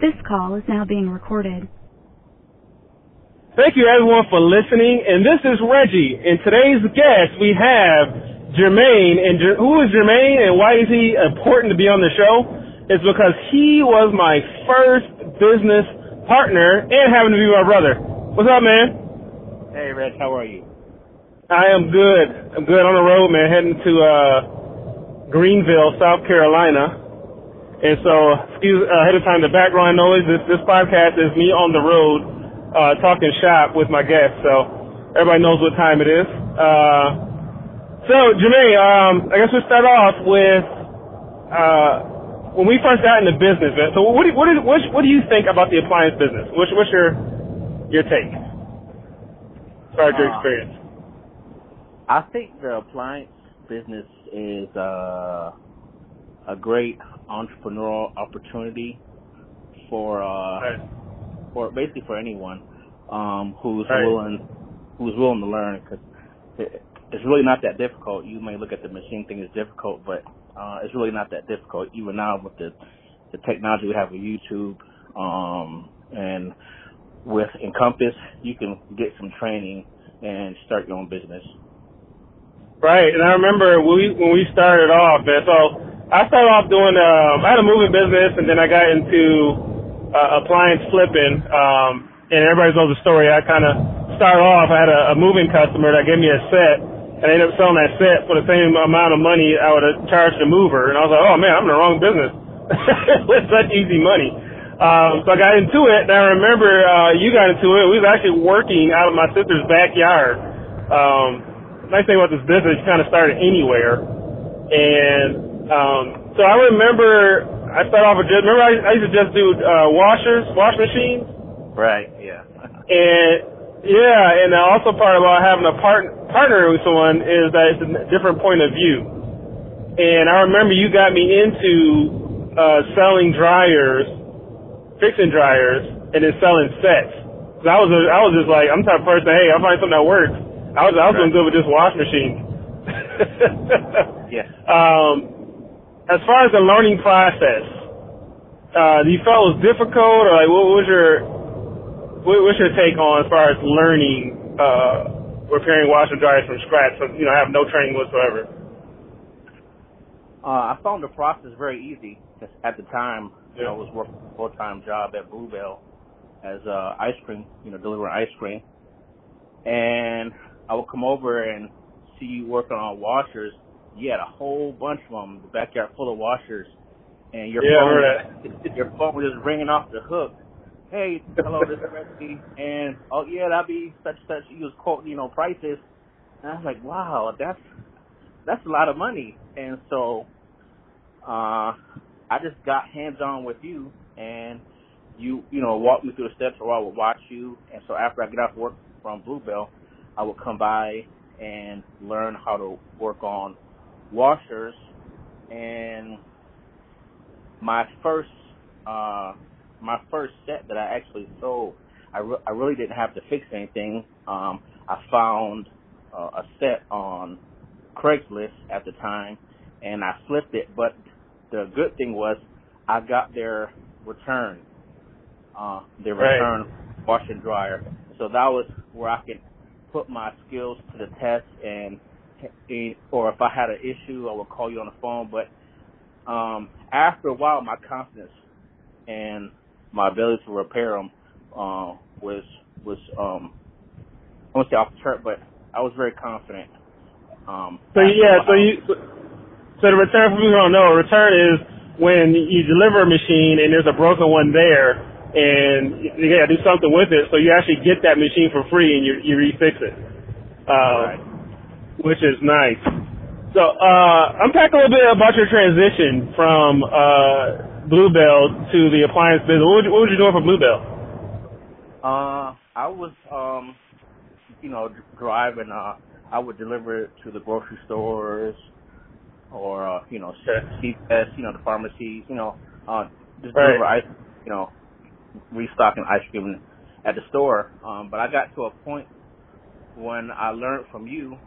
This call is now being recorded. Thank you everyone for listening. And this is Reggie. And today's guest we have Jermaine. And Jer- who is Jermaine and why is he important to be on the show? It's because he was my first business partner and happened to be my brother. What's up, man? Hey, Reg, how are you? I am good. I'm good on the road, man, heading to uh Greenville, South Carolina. And so, excuse uh, ahead of time the background noise. This this podcast is me on the road, uh, talking shop with my guests. So everybody knows what time it is. Uh, so Jermaine, um, I guess we'll start off with uh, when we first got into business. Man, so what do, what, is, what what do you think about the appliance business? What's what's your your take? Far your Uh, experience. I think the appliance business is uh, a great entrepreneurial opportunity for uh, Right. for basically for anyone um, who's Right. willing who's willing to learn because it, it's really not that difficult. You may look at the machine thing as difficult, but uh, it's really not that difficult. Even now with the the technology we have with YouTube um, and with Encompass, you can get some training and start your own business. Right, and I remember when we when we started off, man. So I started off doing. Um, I had a moving business, and then I got into uh, appliance flipping. Um, and everybody knows the story. I kind of started off. I had a, a moving customer that gave me a set, and I ended up selling that set for the same amount of money I would have charged the mover. And I was like, oh man, I'm in the wrong business with such easy money. Um, so I got into it, and I remember uh, you got into it. We was actually working out of my sister's backyard. Um, nice thing about this business, you kind of started anywhere. And um, so I remember I started off with just remember I, I used to just do uh, washers, wash machines, Right. Yeah. and yeah, and also part about having a part, partner with someone is that it's a different point of view. And I remember you got me into uh, selling dryers, fixing dryers, and then selling sets. 'Cause I was a, I was just like I'm the type of person. Hey, I find something that works. I was I was doing good with just wash machines. Yeah. Um, as far as the learning process, uh, do you felt it was difficult, or like what was your what, what's your take on as far as learning uh, repairing washer dryers from scratch? So you know, have no training whatsoever. Uh, I found the process very easy at the time. You know, I was working a full time job at Bluebell as uh, ice cream, you know, delivering ice cream, and I would come over and see you working on washers. You had a whole bunch of them, the backyard full of washers, and your Yeah, phone, remember your phone was just ringing off the hook. Hey, hello, this is Reggie, and oh yeah, that'd be such such. You was quoting, you know, prices, and I was like, wow, that's that's a lot of money. And so uh I just got hands on with you and you you know, walk me through the steps or I would watch you and so after I get off work from Bluebell I would come by and learn how to work on washers and my first uh my first set that I actually sold I, re- I really didn't have to fix anything um I found uh, a set on Craigslist at the time, and I flipped it. But the good thing was I got their return, uh, their Right. return wash and dryer. So that was where I could put my skills to the test, and- or if I had an issue, I would call you on the phone. But um, after a while, my confidence and my ability to repair them uh, was was um, I won't say off the chart, but I was very confident. Um, So yeah, so you so, so the return for people who don't know, a return is when you deliver a machine and there's a broken one there, and you gotta do something with it, so you actually get that machine for free and you you refix it, uh, Right. Which is nice. So uh, unpack a little bit about your transition from uh, Bluebell to the appliance business. What, what was you doing for Bluebell? Uh, I was, um, you know, driving. Uh, I would deliver it to the grocery stores, or uh, you know, CVS, you know, the pharmacies, you know, uh, just Right. deliver ice, you know, restocking ice cream at the store. Um, but I got to a point when I learned from you,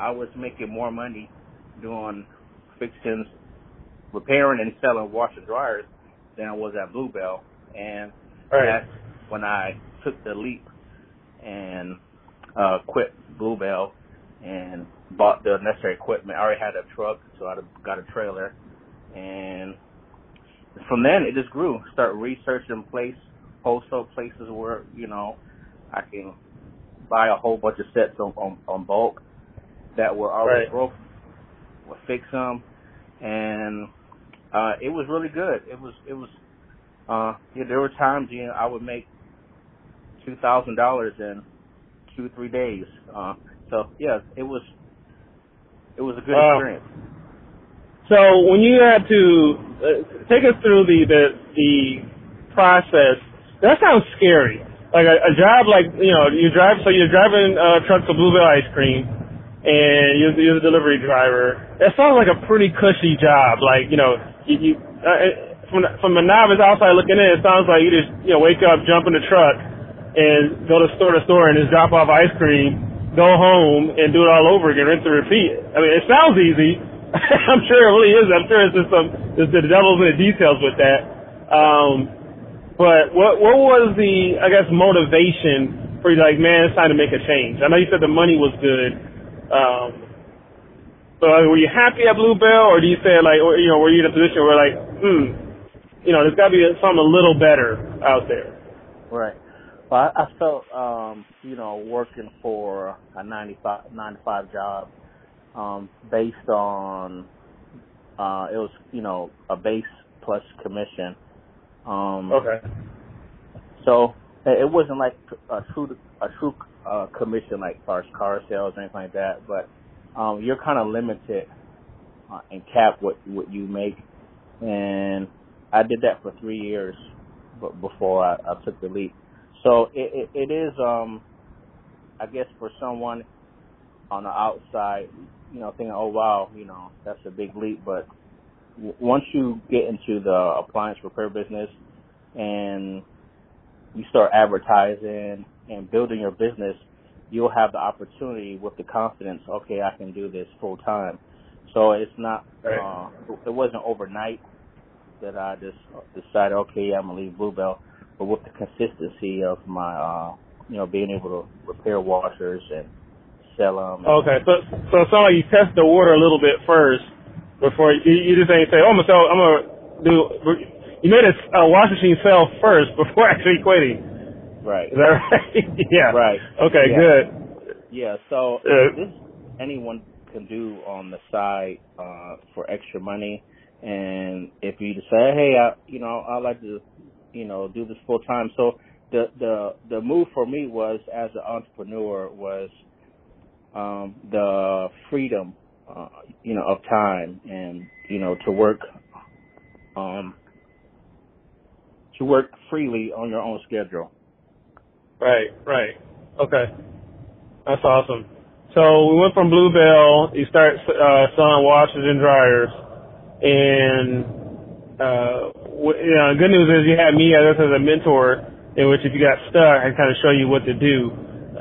I was making more money doing fixings, repairing and selling washer dryers than I was at Bluebell. and Right. that's when I took the leap and uh quit Bluebell and bought the necessary equipment. I already had a truck, so I got a trailer, and from then it just grew. Start researching place, wholesale places where you know I can buy a whole bunch of sets on on, on bulk that were already Right. broke, would fix them, and uh it was really good. It was it was uh yeah, there were times you know I would make two thousand dollars in two three days. Uh, so yeah, it was it was a good experience. So when you had to uh, take us through the the the process, that sounds scary. Like a, a job like you know you drive so you're driving a truck to Bluebell Ice Cream, and you're, you're the delivery driver. That sounds like a pretty cushy job. Like you know you, you uh, from from a novice outside looking in, it sounds like you just you know wake up, jump in the truck, and go to store to store and just drop off ice cream, go home and do it all over again, rinse and repeat. I mean, it sounds easy. I'm sure it really is. I'm sure it's just some there's the devil's in the details with that. Um, but what what was the I guess motivation for you? Like, man, it's time to make a change. I know you said the money was good. Um, so were you happy at Bluebell, or do you say like, or, you know, were you in a position where like, hmm, you know, there's got to be something a little better out there? Right. Well, I, I felt, um, you know, working for a 95, 9 to 5 job, um, based on, uh, it was, you know, a base plus commission. Um, Okay. So it it wasn't like a true, a true, uh, commission like far as car sales or anything like that, but, um, you're kind of limited, uh, and cap what, what you make. And I did that for three years, but before I, I took the leap. So it, it, it is, um, I guess for someone on the outside, you know, thinking, oh wow, you know, that's a big leap. But w- once you get into the appliance repair business and you start advertising and building your business, you'll have the opportunity with the confidence, okay, I can do this full time. So it's not, uh, it wasn't overnight that I just decided, okay, I'm gonna leave Bluebell, but with the consistency of my, uh, you know, being able to repair washers and sell them. Okay. So so it sounds like you test the water a little bit first before you, you just ain't say, oh, I'm gonna sell, I'm gonna do. You made a, a washing machine sell first before actually quitting. Right. Is that right? yeah. Right. Okay. Yeah. Good. Yeah. So Uh, this anyone can do on the side uh, for extra money, and if you decide, hey, I, you know, I'd like to, you know, do this full time. So the the the move for me was as an entrepreneur was um, the freedom, uh, you know, of time and you know to work, um, to work freely on your own schedule. Right, right. Okay. That's awesome. So we went from Bluebell, you start uh, selling washers and dryers, and uh, w- you know, good news is you had me as a mentor, in which if you got stuck, I kind of show you what to do.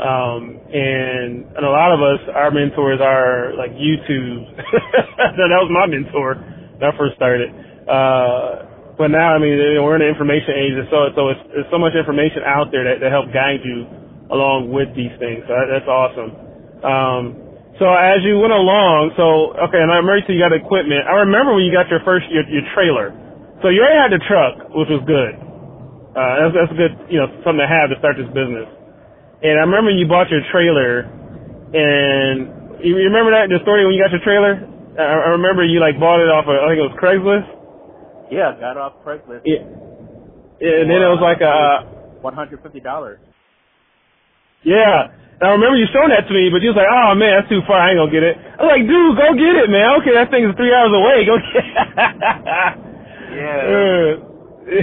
Um, and and a lot of us, our mentors are like YouTube. that was my mentor when I first started. Uh, but now, I mean, we're in the information age, and so so it's, there's so much information out there that, that help guide you along with these things. So that, that's awesome. Um, so as you went along, so okay, and I remember you got equipment. I remember when you got your first your, your trailer. So you already had the truck, which was good. Uh, that's that's good, you know, something to have to start this business. And I remember you bought your trailer, and you remember that the story when you got your trailer. I, I remember you like bought it off of I think it was Craigslist. Yeah, got off Craigslist. Yeah. Yeah, and then it was like a one hundred fifty dollars. Yeah. And I remember you showing that to me, but you was like, oh man, that's too far. I ain't gonna get it. I was like, dude, go get it, man. Okay, that thing's three hours away. Go get it. Yeah. Uh,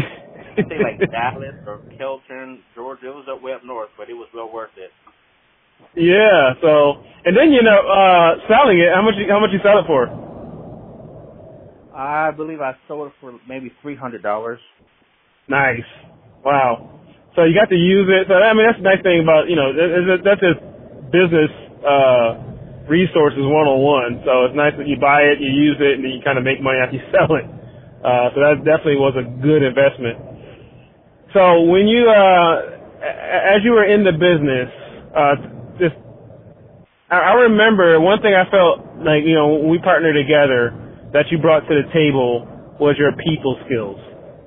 I think like Dallas or Kelton, Georgia. It was up way up north, but it was well worth it. yeah. So, and then you know, uh, selling it. How much? How much you sell it for? I believe I sold it for maybe three hundred dollars. Nice. Wow. So you got to use it. So I mean, that's the nice thing about you know that- that- that's just business uh, resources one on one. So it's nice that you buy it, you use it, and then you kind of make money after you sell it. Uh, so that definitely was a good investment. so when you uh as you were in the business, uh just I, I remember one thing I felt like, you know, when we partnered together that you brought to the table was your people skills.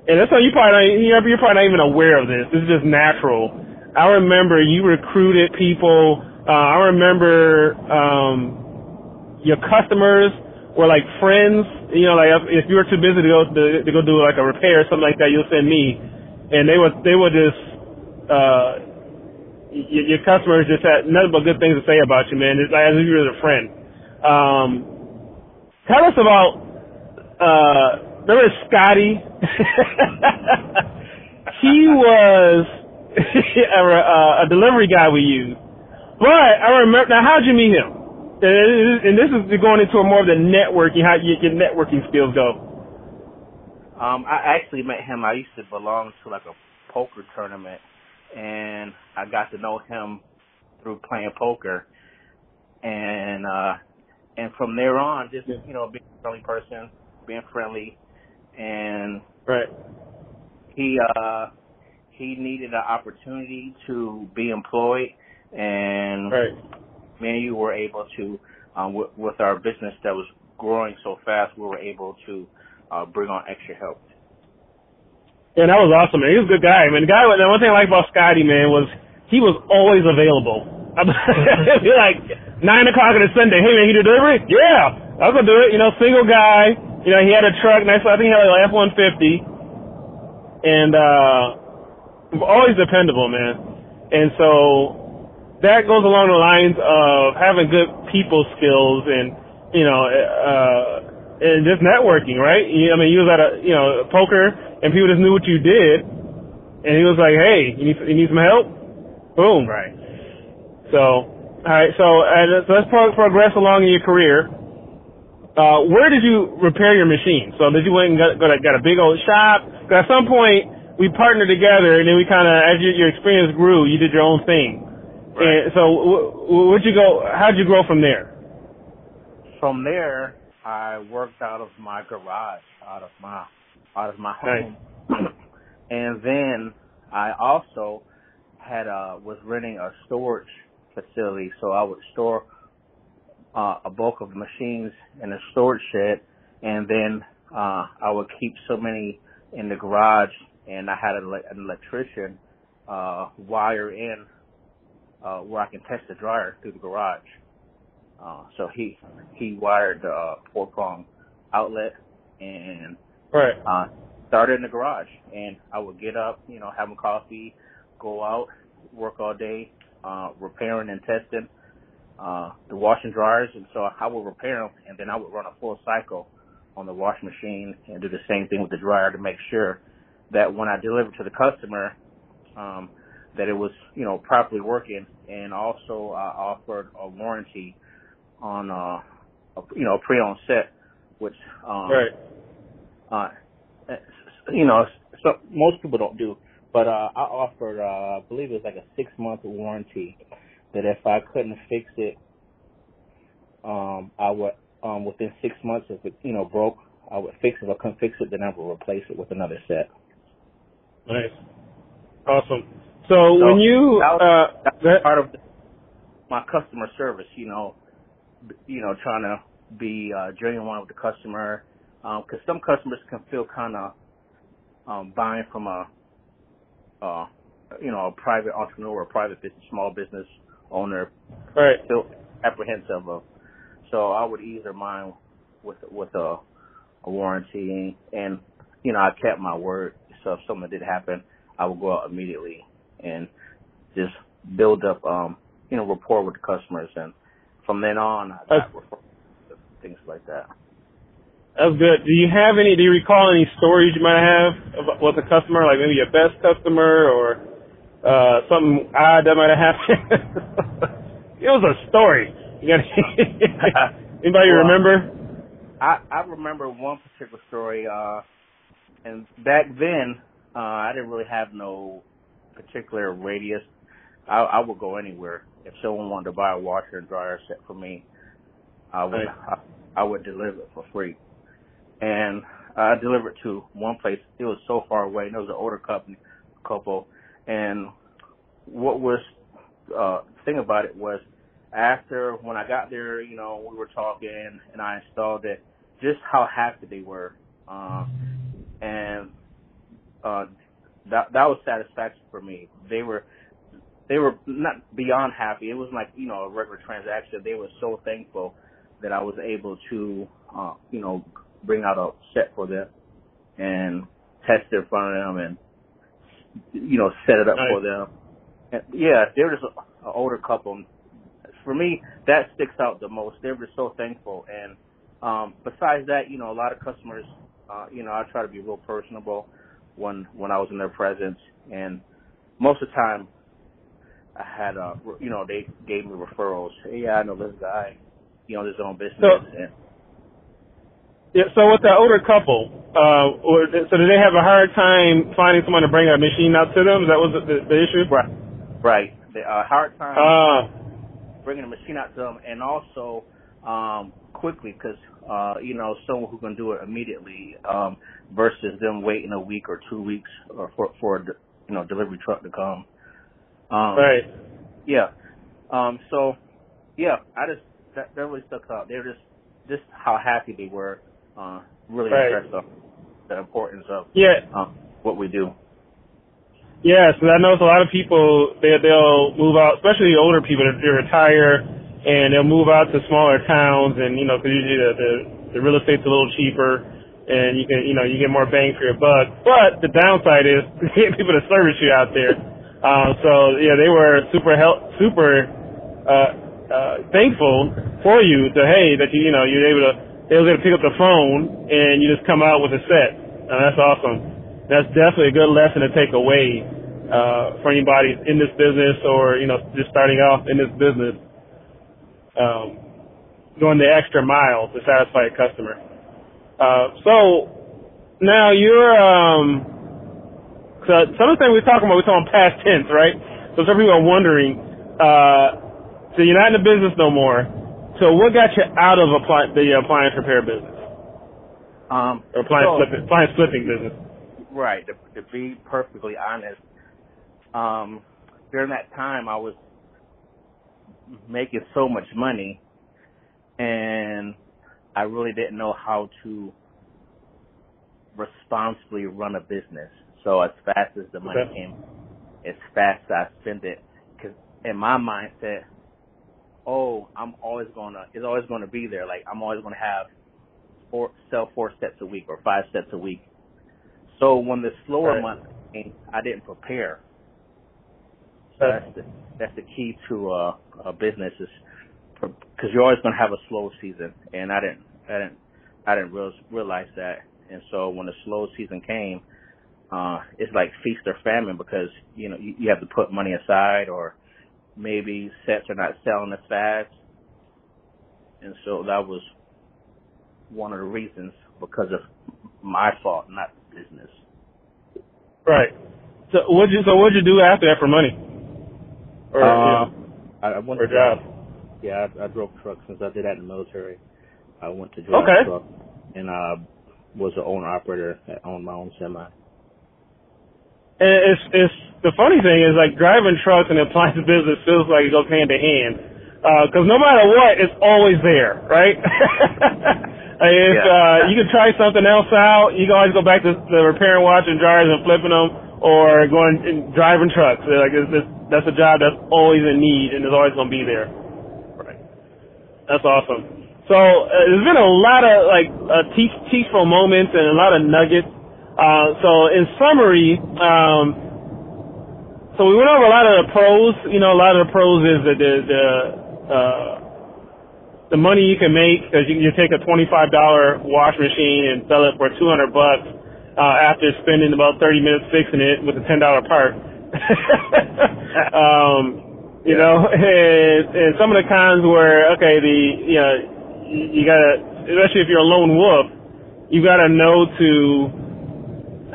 And that's why you probably not, you're probably not even aware of this. This is just natural. I remember you recruited people. Uh, I remember um, your customers were like friends. You know, like if, if you were too busy to go to, to go do like a repair or something like that, you'll send me, and they would they would just uh, your, your customers just had nothing but good things to say about you, man. It's like as if you were a friend. Um, tell us about uh, remember Scotty? he was a, a delivery guy we used. But I remember now. How'd you meet him? And this is going into a more of the networking, how your networking skills go. Um, I actually met him. I used to belong to like a poker tournament, and I got to know him through playing poker, and uh, and from there on, just you know, being a friendly person, being friendly, and right. He uh, he needed an opportunity to be employed, and right me and you were able to, um, w- with our business that was growing so fast, we were able to uh, bring on extra help. Yeah, that was awesome, man. He was a good guy, man. The guy, the one thing I like about Scotty, man, was he was always available. Like nine o'clock on a Sunday. Hey, man, you do delivery? Yeah, I was gonna do it. You know, single guy. You know, he had a truck. Nice. I think he had like an F one fifty, and uh, always dependable, man. And so that goes along the lines of having good people skills and you know uh and just networking, right? I mean, you was at a you know poker and people just knew what you did, and he was like, hey, you need you need some help? Boom, right? So all right, so uh, so let's pro- progress along in your career. Uh, where did you repair your machine? So did you went and got, got, a, got a big old shop? At some point we partnered together, and then we kind of, as your, your experience grew, you did your own thing. Right. And so, where'd you go? How'd you grow from there? From there, I worked out of my garage, out of my, out of my home, nice. and then I also had uh was renting a storage facility, so I would store uh, a bulk of machines in a storage shed, and then uh I would keep so many in the garage, and I had an, an electrician uh wire in uh, where I can test the dryer through the garage. Uh, so he he wired the uh, four prong outlet and right. uh, started in the garage. And I would get up, you know, having coffee, go out, work all day, uh, repairing and testing uh, the washing dryers. And so I would repair them, and then I would run a full cycle on the wash machine and do the same thing with the dryer to make sure that when I deliver to the customer, um, that it was, you know, properly working and also I offered a warranty on, uh, a, you know, a pre-owned set, which, um, right. uh, you know, so most people don't do, but, uh, I offered, uh, I believe it was like a six month warranty that if I couldn't fix it, um, I would, um, within six months, if it, you know, broke, I would fix it. If I couldn't fix it, then I would replace it with another set. Nice. Awesome. So, so when you that was, uh, that was part of my customer service, you know, you know, trying to be uh, genuine with the customer, because um, some customers can feel kind of um, buying from a, uh, you know, a private entrepreneur, a private business, small business owner, right? Feel apprehensive of. So I would ease their mind with with a, a warranty, and you know, I kept my word. So if something did happen, I would go out immediately and just build up, um, you know, rapport with the customers. And from then on, I got things like that. That's good. Do you have any? Do you recall any stories you might have with a customer, like maybe your best customer or uh something odd that might have happened? it was a story. You got anybody well, remember? I I remember one particular story, uh, and back then uh I didn't really have no particular radius, I, I would go anywhere. If someone wanted to buy a washer and dryer set for me, I would I, I would deliver it for free. And I delivered to one place. It was so far away, and it was an older company couple, and what was uh, the thing about it was after when I got there, you know, we were talking and I installed it, just how happy they were, uh, and uh, that that was satisfaction for me. They were they were not beyond happy. It was like you know a regular transaction. They were so thankful that I was able to uh, you know bring out a set for them and test it in front of them and you know set it up nice. for them. And yeah, they're just an older couple. For me, that sticks out the most. They were just so thankful. And um, besides that, you know, a lot of customers, uh, you know, I try to be real personable when when I was in their presence, and most of the time, I had, uh, you know, they gave me referrals. Hey, yeah, I know this guy. He owns his own business. So- and, Yeah. So with the older couple, uh, or, so did they have a hard time finding someone to bring a machine out to them? That was the, the, the issue. right, right. The uh, hard time. Uh, bringing the machine out to them, and also um, quickly because uh, you know someone who can do it immediately um, versus them waiting a week or two weeks or for for a you know delivery truck to come. Um, right. Yeah. Um, so yeah, I just that, that really stuck out. They're just just how happy they were. Uh, really Right. impressed of the importance of Yeah. um, what we do. Yes, and I know a lot of people they they'll move out, especially older people. They retire and they'll move out to smaller towns, and you know, because usually the, the the real estate's a little cheaper, and you can you know you get more bang for your buck. But the downside is getting people to service you out there. Um, so yeah, they were super help super uh, uh, thankful for you to hey that you you know you're able to they was able to pick up the phone and you just come out with a set. Uh, that's awesome that's definitely a good lesson to take away uh, for anybody in this business or you know just starting off in this business. Um, going the extra mile to satisfy a customer. Uh, so now you're um, so some of the things we're talking about we're talking past tense, right? So some people are wondering. Uh, so you're not in the business no more. So what got you out of appli- the appliance repair business Um, or appliance so- flipping, appliance flipping business? Right. To, to be perfectly honest, um, during that time I was making so much money, and I really didn't know how to responsibly run a business. So as fast as the money Okay. came, as fast as I spent it, because in my mindset, oh, I'm always gonna, it's always gonna be there. Like I'm always gonna have four, sell four sets a week or five sets a week. So when the slower Right. months came, I didn't prepare. So that's the that's the key to uh, a business is because you're always going to have a slow season, and I didn't I didn't I didn't real, realize that. And so when the slow season came, uh, it's like feast or famine because you know you, you have to put money aside, or maybe sets are not selling as fast, and so that was one of the reasons because of my fault, not business. Right. So what you so what'd you do after that for money? Or Uh, you I, I went or to job? Yeah, I, I drove trucks since I did that in the military. I went to drive Okay. truck and uh was an owner operator that owned my own semi. And it's it's the funny thing is like driving trucks and appliance business feels like it goes hand to hand. Because no matter what, it's always there, right? if Yeah. uh, you can try something else out, you can always go back to the repairing washing dryers and flipping them, or going and driving trucks. They're Like it's, it's, that's a job that's always in need and is always going to be there. Right. That's awesome. So uh, there's been a lot of like uh, teach teachful moments and a lot of nuggets. Uh, so in summary, um, so we went over a lot of the pros. You know, a lot of the pros is the the the, uh, the money you can make because you, you take a twenty five dollar wash machine and sell it for two hundred bucks uh, after spending about thirty minutes fixing it with a ten dollar part. um, you Yeah. know, and, and some of the cons were okay. The you know you gotta, especially if you're a lone wolf, you gotta know to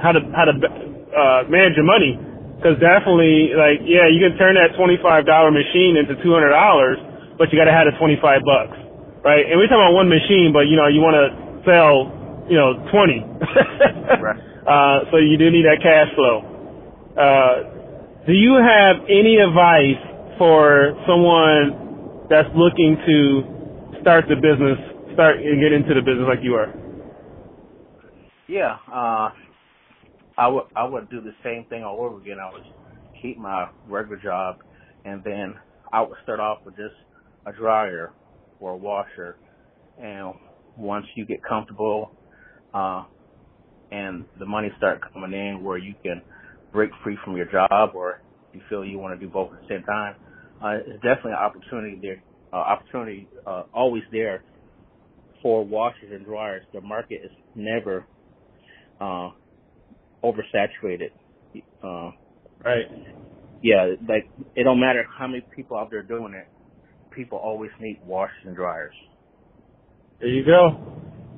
how to how to uh, manage your money. Because definitely, like, yeah, you can turn that twenty-five dollar machine into two hundred dollars, but you gotta have the twenty-five bucks, right? And we're talking about one machine, but you know, you want to sell, you know, twenty. Right. Uh, so you do need that cash flow. uh, do you have any advice for someone that's looking to start the business, start and get into the business like you are? Yeah, uh, I would I would do the same thing all over again. I would keep my regular job, and then I would start off with just a dryer or a washer, and once you get comfortable, uh, and the money start coming in where you can break free from your job or you feel you want to do both at the same time, uh, it's definitely an opportunity there, uh, opportunity, uh, always there for washers and dryers. The market is never, uh, oversaturated. Uh, right. Yeah, like it don't matter how many people out there doing it. People always need washers and dryers. There you go.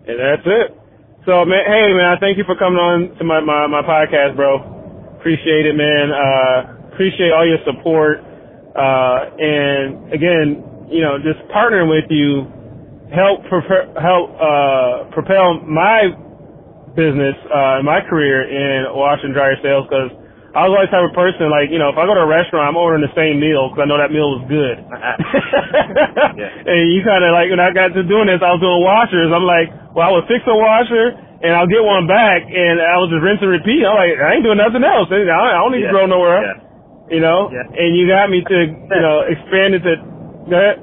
And that's it. So man, hey man, I thank you for coming on to my, my, my podcast, bro. Appreciate it, man. Uh, appreciate all your support. Uh, and again, you know, just partnering with you help help, uh, propel my business, uh, my career in wash and dryer sales because I was always the type of person like, you know, if I go to a restaurant, I'm ordering the same meal because I know that meal was good. yeah. And you kind of like, when I got to doing this, I was doing washers. I'm like, well, I would fix a washer and I'll get one back and I was just rinse and repeat. I'm like, I ain't doing nothing else. I don't need yeah. to grow nowhere. Yeah. You know? Yeah. And you got me to, you know, expand it to, go ahead.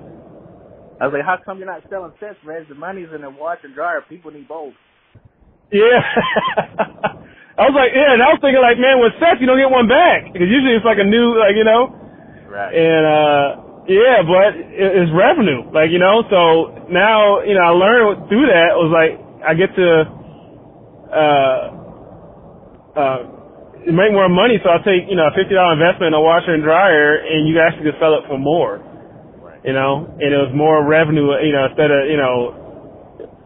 I was like, how come you're not selling sets, Reg? The money's in the wash and dryer. People need both. Yeah. I was like, yeah, and I was thinking like, man, with sets you don't get one back because usually it's like a new, like you know. Right. And uh, yeah, but it's revenue, like you know. So now you know I learned through that was like I get to uh uh make more money. So I'll take you know a fifty dollar investment in a washer and dryer, and you actually could sell it for more. Right. You know, and it was more revenue. You know, instead of you know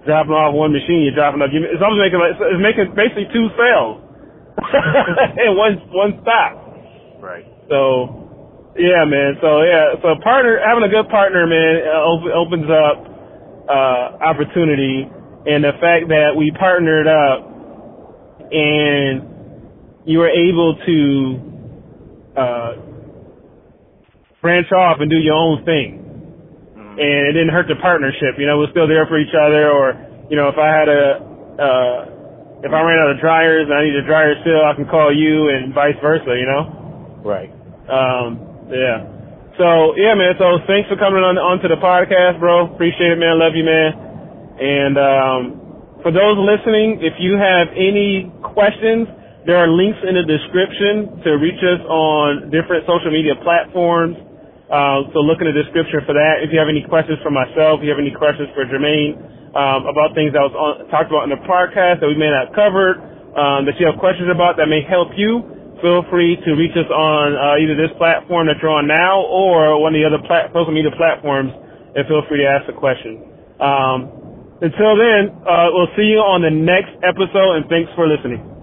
dropping off one machine, you're dropping off. It's almost making like it's making basically two sales in one one stop. Right. So, yeah, man. So yeah, so partner having a good partner, man, uh, opens up uh, opportunity, and the fact that we partnered up and you were able to uh, branch off and do your own thing and it didn't hurt the partnership. You know, we're still there for each other. Or, you know, if I had a, uh, if I ran out of dryers and I need a dryer still, I can call you and vice versa. You know. Right. Um. Yeah. So yeah, man. So thanks for coming on onto the podcast, bro. Appreciate it, man. Love you, man. And um, for those listening, if you have any questions, there are links in the description to reach us on different social media platforms. Uh, so look in the description for that. If you have any questions for myself, if you have any questions for Jermaine um, about things that was on, talked about in the podcast that we may not covered, um, that you have questions about that may help you, feel free to reach us on uh, either this platform that you're on now or one of the other plat- social media platforms, and feel free to ask a question. Um, until then, uh, we'll see you on the next episode, and thanks for listening.